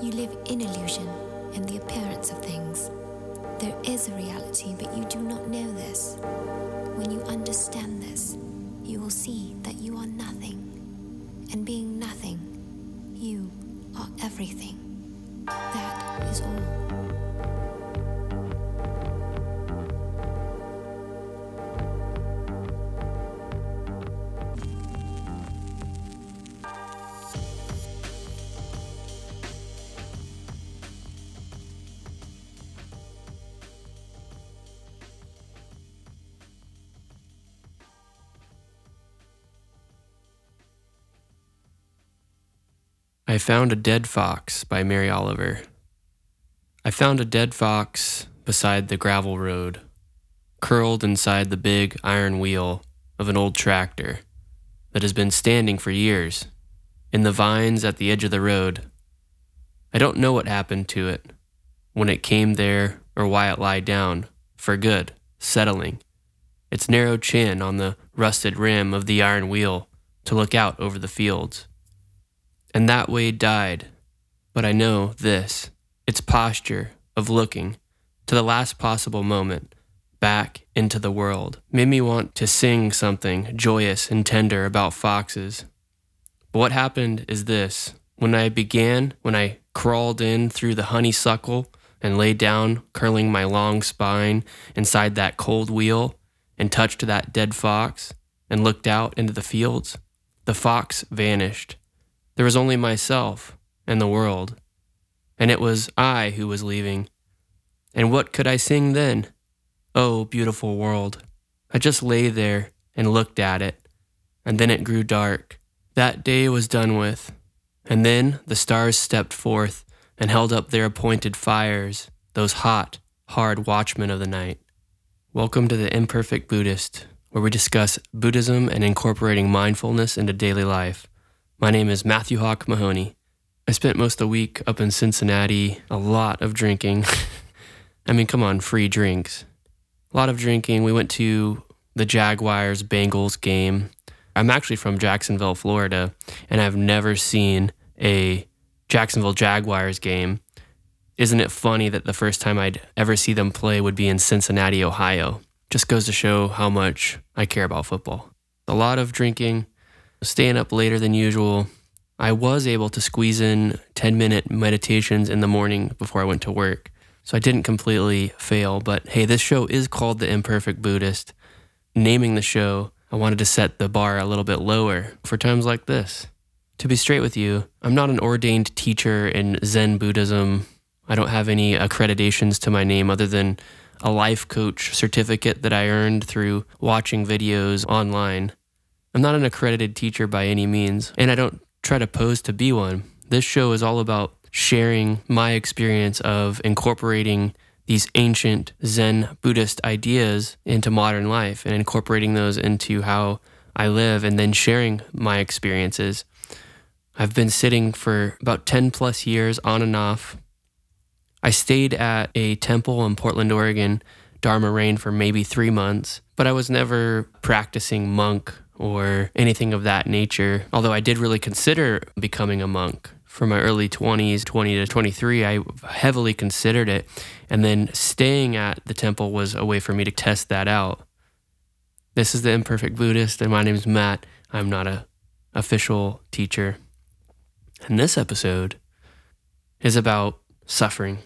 You live in illusion and the appearance of things. There is a reality, but you do not know this. When you understand this, you will see that you are nothing. And being nothing, you are everything. I Found a Dead Fox by Mary Oliver. I found a dead fox beside the gravel road, curled inside the big iron wheel of an old tractor that has been standing for years in the vines at the edge of the road. I don't know what happened to it when it came there or why it lied down for good, settling, its narrow chin on the rusted rim of the iron wheel to look out over the fields and that way died. But I know this its posture of looking to the last possible moment back into the world made me want to sing something joyous and tender about foxes. But what happened is this when I began, when I crawled in through the honeysuckle and lay down, curling my long spine inside that cold wheel, and touched that dead fox and looked out into the fields, the fox vanished. There was only myself and the world. And it was I who was leaving. And what could I sing then? Oh, beautiful world. I just lay there and looked at it. And then it grew dark. That day was done with. And then the stars stepped forth and held up their appointed fires, those hot, hard watchmen of the night. Welcome to the Imperfect Buddhist, where we discuss Buddhism and incorporating mindfulness into daily life. My name is Matthew Hawk Mahoney. I spent most of the week up in Cincinnati, a lot of drinking. I mean, come on, free drinks. A lot of drinking. We went to the Jaguars Bengals game. I'm actually from Jacksonville, Florida, and I've never seen a Jacksonville Jaguars game. Isn't it funny that the first time I'd ever see them play would be in Cincinnati, Ohio? Just goes to show how much I care about football. A lot of drinking, staying up later than usual. I was able to squeeze in 10 minute meditations in the morning before I went to work. So I didn't completely fail. But hey, this show is called The Imperfect Buddhist. Naming the show, I wanted to set the bar a little bit lower for times like this. To be straight with you, I'm not an ordained teacher in Zen Buddhism. I don't have any accreditations to my name other than a life coach certificate that I earned through watching videos online. I'm not an accredited teacher by any means, and I don't try to pose to be one. This show is all about sharing my experience of incorporating these ancient Zen Buddhist ideas into modern life and incorporating those into how I live and then sharing my experiences. I've been sitting for about 10 plus years on and off. I stayed at a temple in Portland, Oregon, Dharma Rain, for maybe three months, but I was never practicing monk or anything of that nature. Although I did really consider becoming a monk from my early 20s, 20 to 23, I heavily considered it. And then staying at the temple was a way for me to test that out. This is the Imperfect Buddhist, and my name is Matt. I'm not a official teacher. And this episode is about suffering.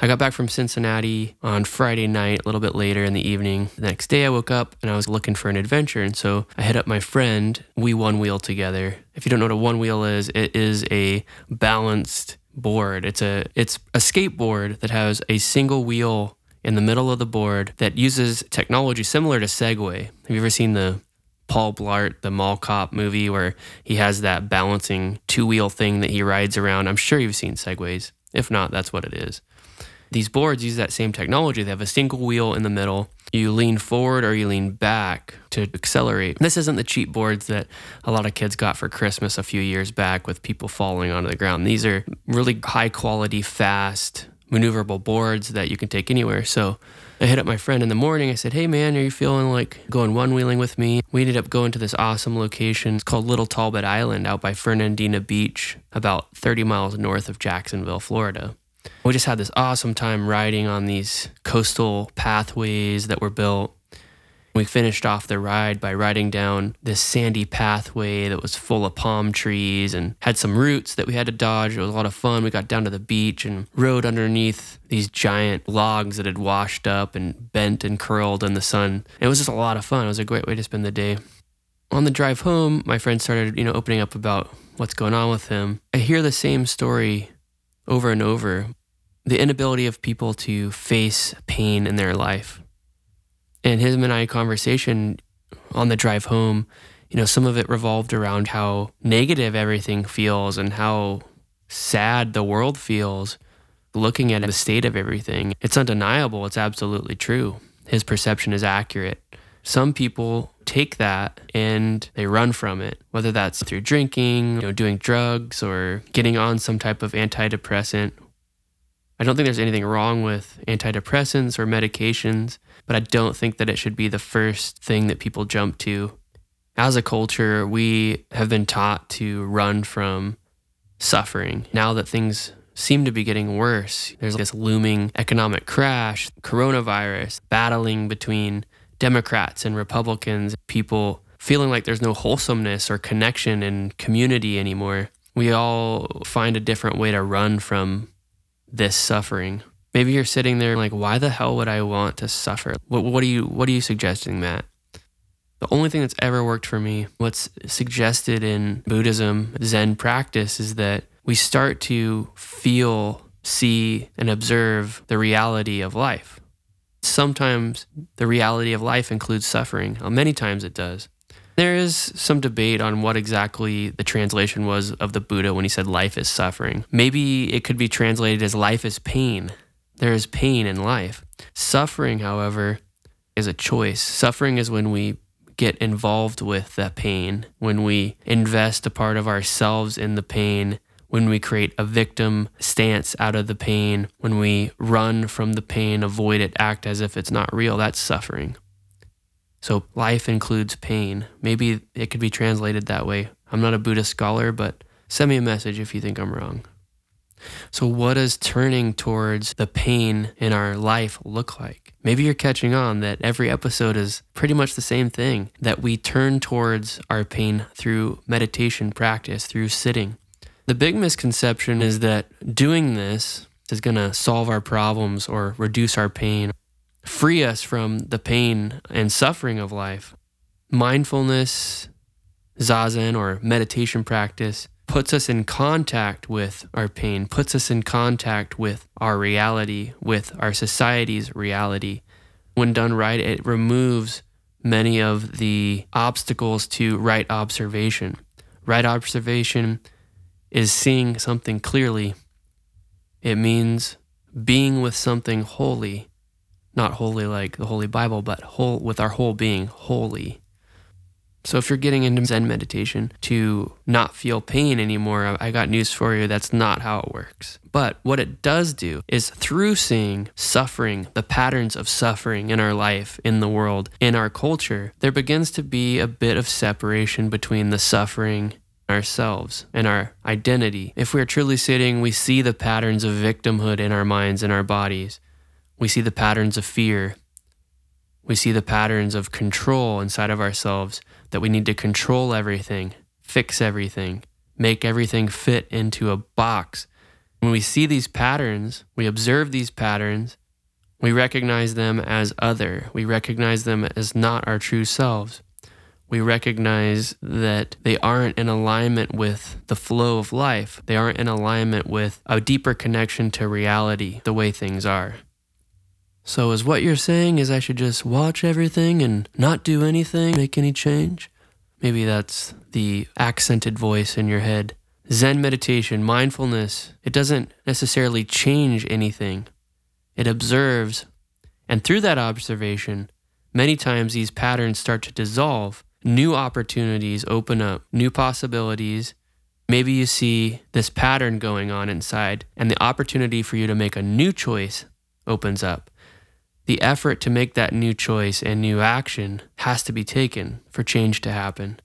I got back from Cincinnati on Friday night, a little bit later in the evening. The next day, I woke up and I was looking for an adventure. And so I hit up my friend. We one wheel together. If you don't know what a one wheel is, it is a balanced board. It's a it's a skateboard that has a single wheel in the middle of the board that uses technology similar to Segway. Have you ever seen the Paul Blart, the Mall Cop movie, where he has that balancing two wheel thing that he rides around? I'm sure you've seen Segways. If not, that's what it is. These boards use that same technology. They have a single wheel in the middle. You lean forward or you lean back to accelerate. This isn't the cheap boards that a lot of kids got for Christmas a few years back with people falling onto the ground. These are really high quality, fast, maneuverable boards that you can take anywhere. So I hit up my friend in the morning. I said, Hey man, are you feeling like going one wheeling with me? We ended up going to this awesome location. It's called Little Talbot Island out by Fernandina Beach, about 30 miles north of Jacksonville, Florida. We just had this awesome time riding on these coastal pathways that were built. We finished off the ride by riding down this sandy pathway that was full of palm trees and had some roots that we had to dodge. It was a lot of fun. We got down to the beach and rode underneath these giant logs that had washed up and bent and curled in the sun. It was just a lot of fun. It was a great way to spend the day. On the drive home, my friend started, you know, opening up about what's going on with him. I hear the same story over and over. The inability of people to face pain in their life and his and I conversation on the drive home, you know, some of it revolved around how negative everything feels and how sad the world feels looking at the state of everything. It's undeniable, it's absolutely true. His perception is accurate. Some people take that and they run from it, whether that's through drinking, you know, doing drugs or getting on some type of antidepressant. I don't think there's anything wrong with antidepressants or medications but I don't think that it should be the first thing that people jump to. As a culture, we have been taught to run from suffering. Now that things seem to be getting worse, there's this looming economic crash, coronavirus, battling between Democrats and Republicans, people feeling like there's no wholesomeness or connection and community anymore. We all find a different way to run from this suffering. Maybe you're sitting there like, why the hell would I want to suffer? What, what are you What are you suggesting, Matt? The only thing that's ever worked for me, what's suggested in Buddhism, Zen practice, is that we start to feel, see, and observe the reality of life. Sometimes the reality of life includes suffering. Many times it does. There is some debate on what exactly the translation was of the Buddha when he said life is suffering. Maybe it could be translated as life is pain. There is pain in life. Suffering, however, is a choice. Suffering is when we get involved with that pain, when we invest a part of ourselves in the pain, when we create a victim stance out of the pain, when we run from the pain, avoid it, act as if it's not real. That's suffering. So life includes pain. Maybe it could be translated that way. I'm not a Buddhist scholar, but send me a message if you think I'm wrong. So, what does turning towards the pain in our life look like? Maybe you're catching on that every episode is pretty much the same thing that we turn towards our pain through meditation practice, through sitting. The big misconception is that doing this is going to solve our problems or reduce our pain, free us from the pain and suffering of life. Mindfulness, zazen, or meditation practice puts us in contact with our pain, puts us in contact with our reality, with our society's reality. When done right, it removes many of the obstacles to right observation. Right observation is seeing something clearly. It means being with something holy, not holy like the Holy Bible, but whole with our whole being, holy. So if you're getting into Zen meditation to not feel pain anymore, I got news for you. That's not how it works. But what it does do is through seeing suffering, the patterns of suffering in our life, in the world, in our culture, there begins to be a bit of separation between the suffering ourselves and our identity. If we are truly sitting, we see the patterns of victimhood in our minds and our bodies. We see the patterns of fear. We see the patterns of control inside of ourselves that we need to control everything, fix everything, make everything fit into a box. When we see these patterns, we observe these patterns, we recognize them as other. We recognize them as not our true selves. We recognize that they aren't in alignment with the flow of life. They aren't in alignment with a deeper connection to reality, the way things are. So, is what you're saying is I should just watch everything and not do anything, make any change? Maybe that's the accented voice in your head. Zen meditation, mindfulness, it doesn't necessarily change anything. It observes, and through that observation, many times these patterns start to dissolve. New opportunities open up, new possibilities. Maybe you see this pattern going on inside, and the opportunity for you to make a new choice opens up the effort to make that new choice and new action has to be taken for change to happen.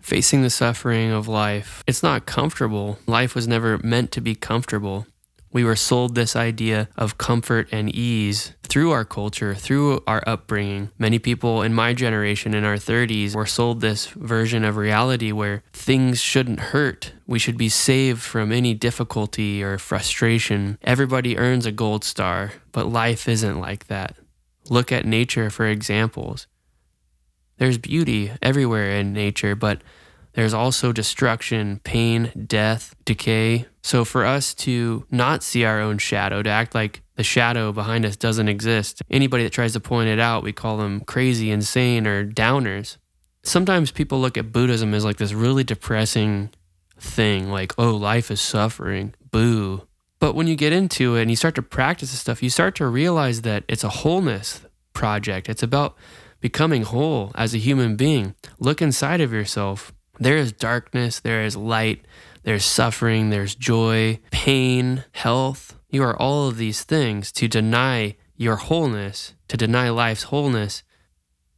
Facing the suffering of life, it's not comfortable. Life was never meant to be comfortable. We were sold this idea of comfort and ease through our culture, through our upbringing. Many people in my generation, in our 30s, were sold this version of reality where things shouldn't hurt. We should be saved from any difficulty or frustration. Everybody earns a gold star, but life isn't like that. Look at nature for examples. There's beauty everywhere in nature, but there's also destruction, pain, death, decay. So for us to not see our own shadow, to act like the shadow behind us doesn't exist, anybody that tries to point it out, we call them crazy, insane, or downers. Sometimes people look at Buddhism as like this really depressing thing, like, oh, life is suffering, boo. But when you get into it and you start to practice this stuff, you start to realize that it's a wholeness project. It's about becoming whole as a human being. Look inside of yourself. There is darkness, there is light, there's suffering, there's joy, pain, health. You are all of these things. To deny your wholeness, to deny life's wholeness,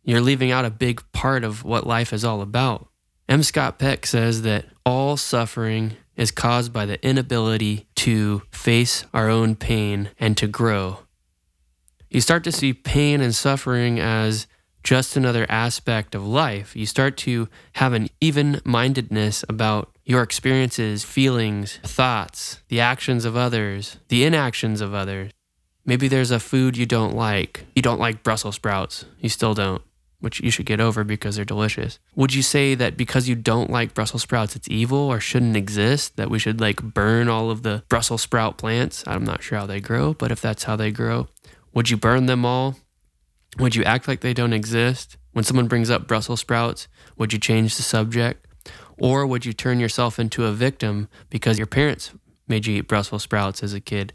you're leaving out a big part of what life is all about. M. Scott Peck says that all suffering is caused by the inability to face our own pain and to grow. You start to see pain and suffering as just another aspect of life. You start to have an even mindedness about your experiences, feelings, thoughts, the actions of others, the inactions of others. Maybe there's a food you don't like. You don't like Brussels sprouts. You still don't, which you should get over because they're delicious. Would you say that because you don't like Brussels sprouts, it's evil or shouldn't exist? That we should like burn all of the Brussels sprout plants? I'm not sure how they grow, but if that's how they grow, would you burn them all? Would you act like they don't exist? When someone brings up Brussels sprouts, would you change the subject? Or would you turn yourself into a victim because your parents made you eat Brussels sprouts as a kid?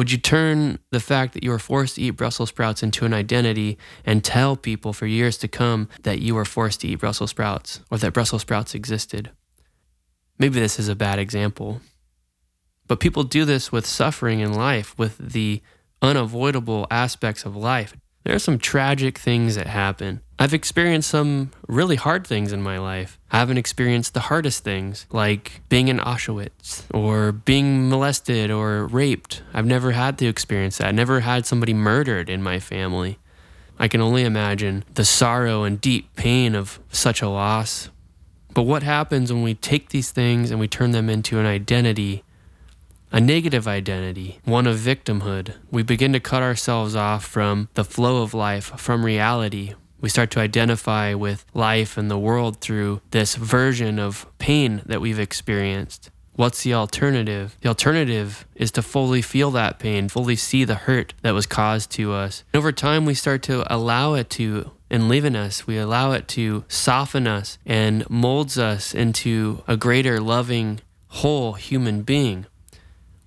Would you turn the fact that you were forced to eat Brussels sprouts into an identity and tell people for years to come that you were forced to eat Brussels sprouts or that Brussels sprouts existed? Maybe this is a bad example. But people do this with suffering in life, with the unavoidable aspects of life. There are some tragic things that happen. I've experienced some really hard things in my life. I haven't experienced the hardest things, like being in Auschwitz or being molested or raped. I've never had to experience that. I never had somebody murdered in my family. I can only imagine the sorrow and deep pain of such a loss. But what happens when we take these things and we turn them into an identity a negative identity, one of victimhood. We begin to cut ourselves off from the flow of life, from reality. We start to identify with life and the world through this version of pain that we've experienced. What's the alternative? The alternative is to fully feel that pain, fully see the hurt that was caused to us. And over time, we start to allow it to enliven us. We allow it to soften us and molds us into a greater, loving, whole human being.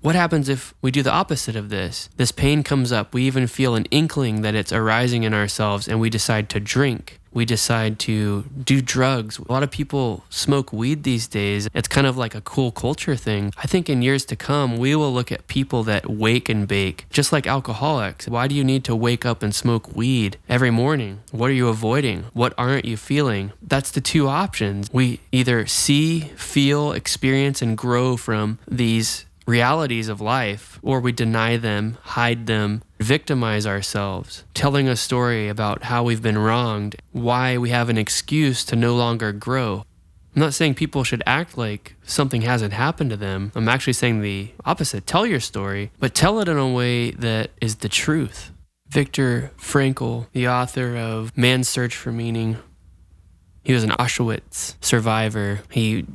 What happens if we do the opposite of this? This pain comes up. We even feel an inkling that it's arising in ourselves, and we decide to drink. We decide to do drugs. A lot of people smoke weed these days. It's kind of like a cool culture thing. I think in years to come, we will look at people that wake and bake, just like alcoholics. Why do you need to wake up and smoke weed every morning? What are you avoiding? What aren't you feeling? That's the two options. We either see, feel, experience, and grow from these realities of life, or we deny them, hide them, victimize ourselves, telling a story about how we've been wronged, why we have an excuse to no longer grow. I'm not saying people should act like something hasn't happened to them. I'm actually saying the opposite. Tell your story, but tell it in a way that is the truth. Viktor Frankl, the author of Man's Search for Meaning, he was an Auschwitz survivor. He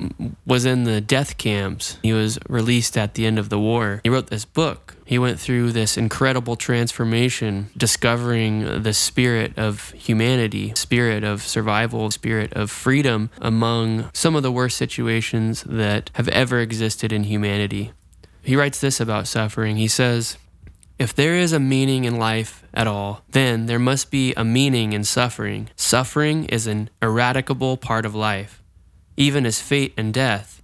was in the death camps. He was released at the end of the war. He wrote this book. He went through this incredible transformation, discovering the spirit of humanity, spirit of survival, spirit of freedom among some of the worst situations that have ever existed in humanity. He writes this about suffering. He says, if there is a meaning in life at all, then there must be a meaning in suffering. Suffering is an eradicable part of life, even as fate and death.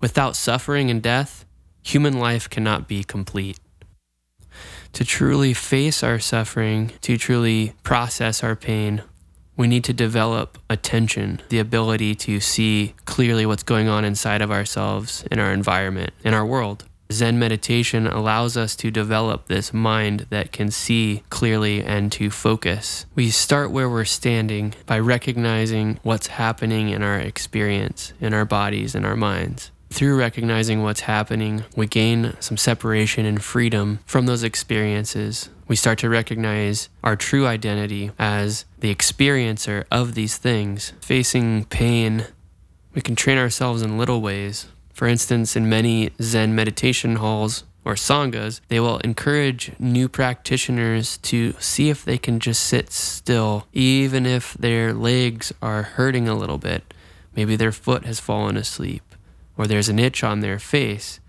Without suffering and death, human life cannot be complete. to truly face our suffering, to truly process our pain, we need to develop attention, the ability to see clearly what's going on inside of ourselves, in our environment, in our world. Zen meditation allows us to develop this mind that can see clearly and to focus. We start where we're standing by recognizing what's happening in our experience, in our bodies, in our minds. Through recognizing what's happening, we gain some separation and freedom from those experiences. We start to recognize our true identity as the experiencer of these things. Facing pain, we can train ourselves in little ways. For instance, in many Zen meditation halls or sanghas, they will encourage new practitioners to see if they can just sit still, even if their legs are hurting a little bit. Maybe their foot has fallen asleep or there's an itch on their face,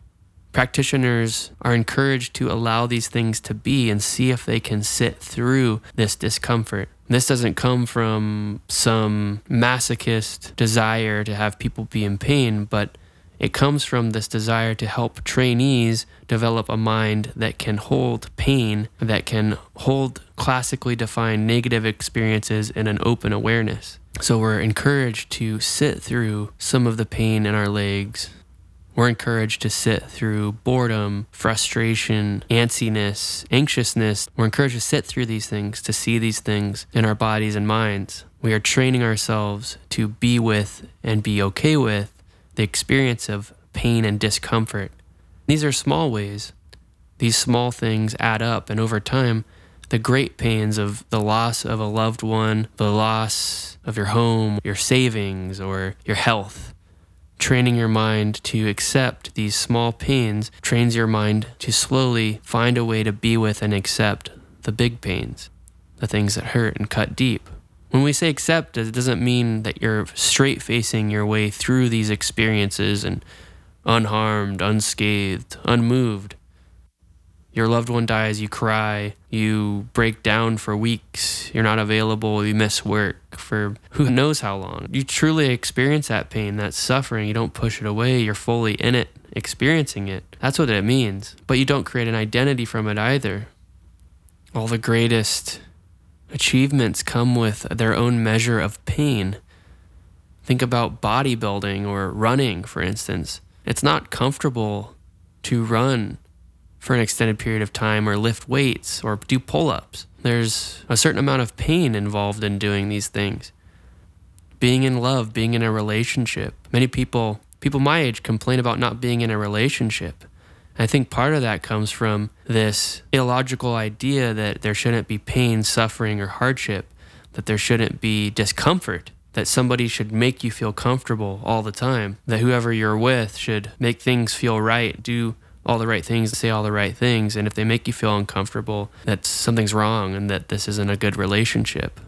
practitioners are encouraged to allow these things to be and see if they can sit through this discomfort. This doesn't come from some masochist desire to have people be in pain, but it comes from this desire to help trainees develop a mind that can hold pain, that can hold classically defined negative experiences in an open awareness. So we're encouraged to sit through some of the pain in our legs. We're encouraged to sit through boredom, frustration, antsiness, anxiousness. We're encouraged to sit through these things, to see these things in our bodies and minds. We are training ourselves to be with and be okay with the experience of pain and discomfort. These are small ways. These small things add up, and over time, the great pains of the loss of a loved one, the loss of your home, your savings, or your health. Training your mind to accept these small pains trains your mind to slowly find a way to be with and accept the big pains, the things that hurt and cut deep. When we say accept, it doesn't mean that you're straight facing your way through these experiences and unharmed, unscathed, unmoved your loved one dies, you cry, you break down for weeks, you're not available, you miss work for who knows how long. You truly experience that pain, that suffering. You don't push it away, you're fully in it, experiencing it. That's what it means. But you don't create an identity from it either. All the greatest achievements come with their own measure of pain. Think about bodybuilding or running, for instance. It's not comfortable to run for an extended period of time or lift weights or do pull ups. There's a certain amount of pain involved in doing these things. Being in love, being in a relationship. Many people, people my age, complain about not being in a relationship. I think part of that comes from this illogical idea that there shouldn't be pain, suffering, or hardship, that there shouldn't be discomfort, that somebody should make you feel comfortable all the time, that whoever you're with should make things feel right, do all the right things, say all the right things, and if they make you feel uncomfortable, that something's wrong and that this isn't a good relationship.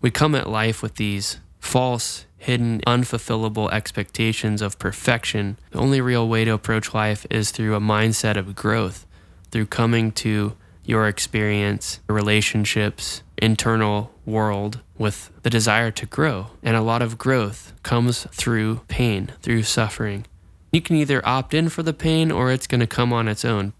We come at life with these false, hidden, unfulfillable expectations of perfection. The only real way to approach life is through a mindset of growth, through coming to your experience, relationships, internal world with the desire to grow. And a lot of growth comes through pain, through suffering. You can either opt in for the pain or it's going to come on its own.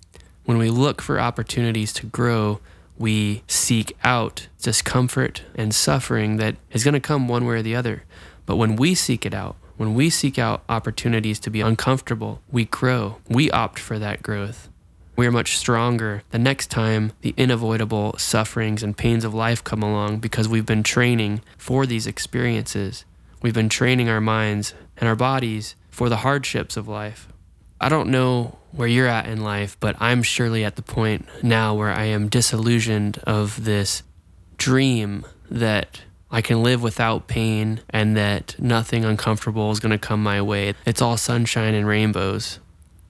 When we look for opportunities to grow, we seek out discomfort and suffering that is going to come one way or the other. But when we seek it out, when we seek out opportunities to be uncomfortable, we grow. We opt for that growth. We are much stronger the next time the unavoidable sufferings and pains of life come along because we've been training for these experiences. We've been training our minds and our bodies for the hardships of life. I don't know where you're at in life, but I'm surely at the point now where I am disillusioned of this dream that I can live without pain and that nothing uncomfortable is going to come my way. It's all sunshine and rainbows.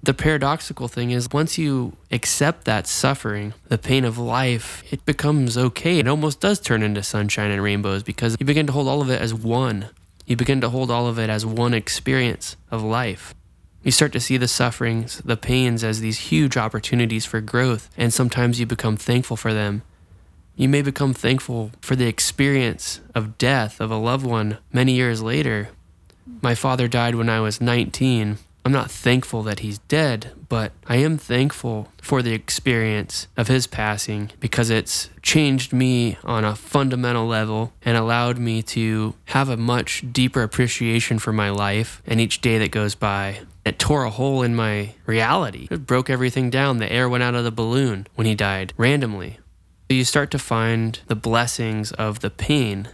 The paradoxical thing is, once you accept that suffering, the pain of life, it becomes okay. It almost does turn into sunshine and rainbows because you begin to hold all of it as one. You begin to hold all of it as one experience of life. You start to see the sufferings, the pains as these huge opportunities for growth, and sometimes you become thankful for them. You may become thankful for the experience of death of a loved one many years later. My father died when I was 19. I'm not thankful that he's dead, but I am thankful for the experience of his passing because it's changed me on a fundamental level and allowed me to have a much deeper appreciation for my life and each day that goes by. It tore a hole in my reality. It broke everything down. The air went out of the balloon when he died randomly. You start to find the blessings of the pain.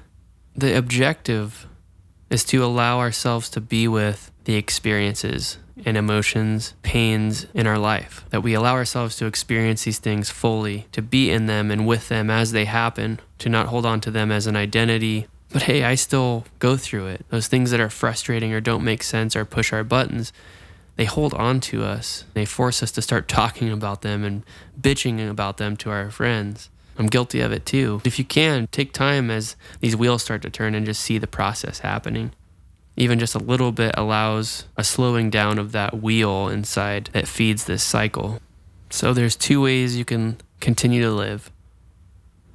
The objective is to allow ourselves to be with the experiences and emotions, pains in our life, that we allow ourselves to experience these things fully, to be in them and with them as they happen, to not hold on to them as an identity. But hey, I still go through it. Those things that are frustrating or don't make sense or push our buttons, they hold on to us. They force us to start talking about them and bitching about them to our friends. I'm guilty of it too. If you can, take time as these wheels start to turn and just see the process happening. Even just a little bit allows a slowing down of that wheel inside that feeds this cycle. So there's two ways you can continue to live.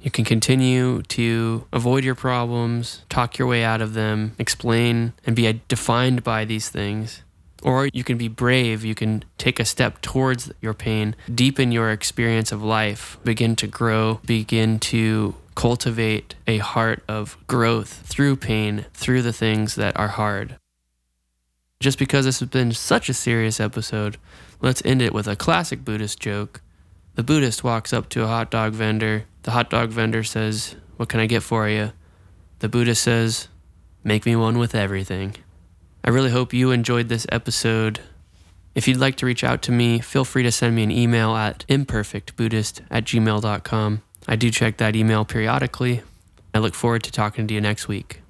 You can continue to avoid your problems, talk your way out of them, explain and be defined by these things. Or you can be brave, you can take a step towards your pain, deepen your experience of life, begin to grow, begin to cultivate a heart of growth through pain, through the things that are hard. Just because this has been such a serious episode, let's end it with a classic Buddhist joke. The Buddhist walks up to a hot dog vendor. The hot dog vendor says, What can I get for you? The Buddhist says, Make me one with everything. I really hope you enjoyed this episode. If you'd like to reach out to me, feel free to send me an email at imperfectbuddhist at gmail.com. I do check that email periodically. I look forward to talking to you next week.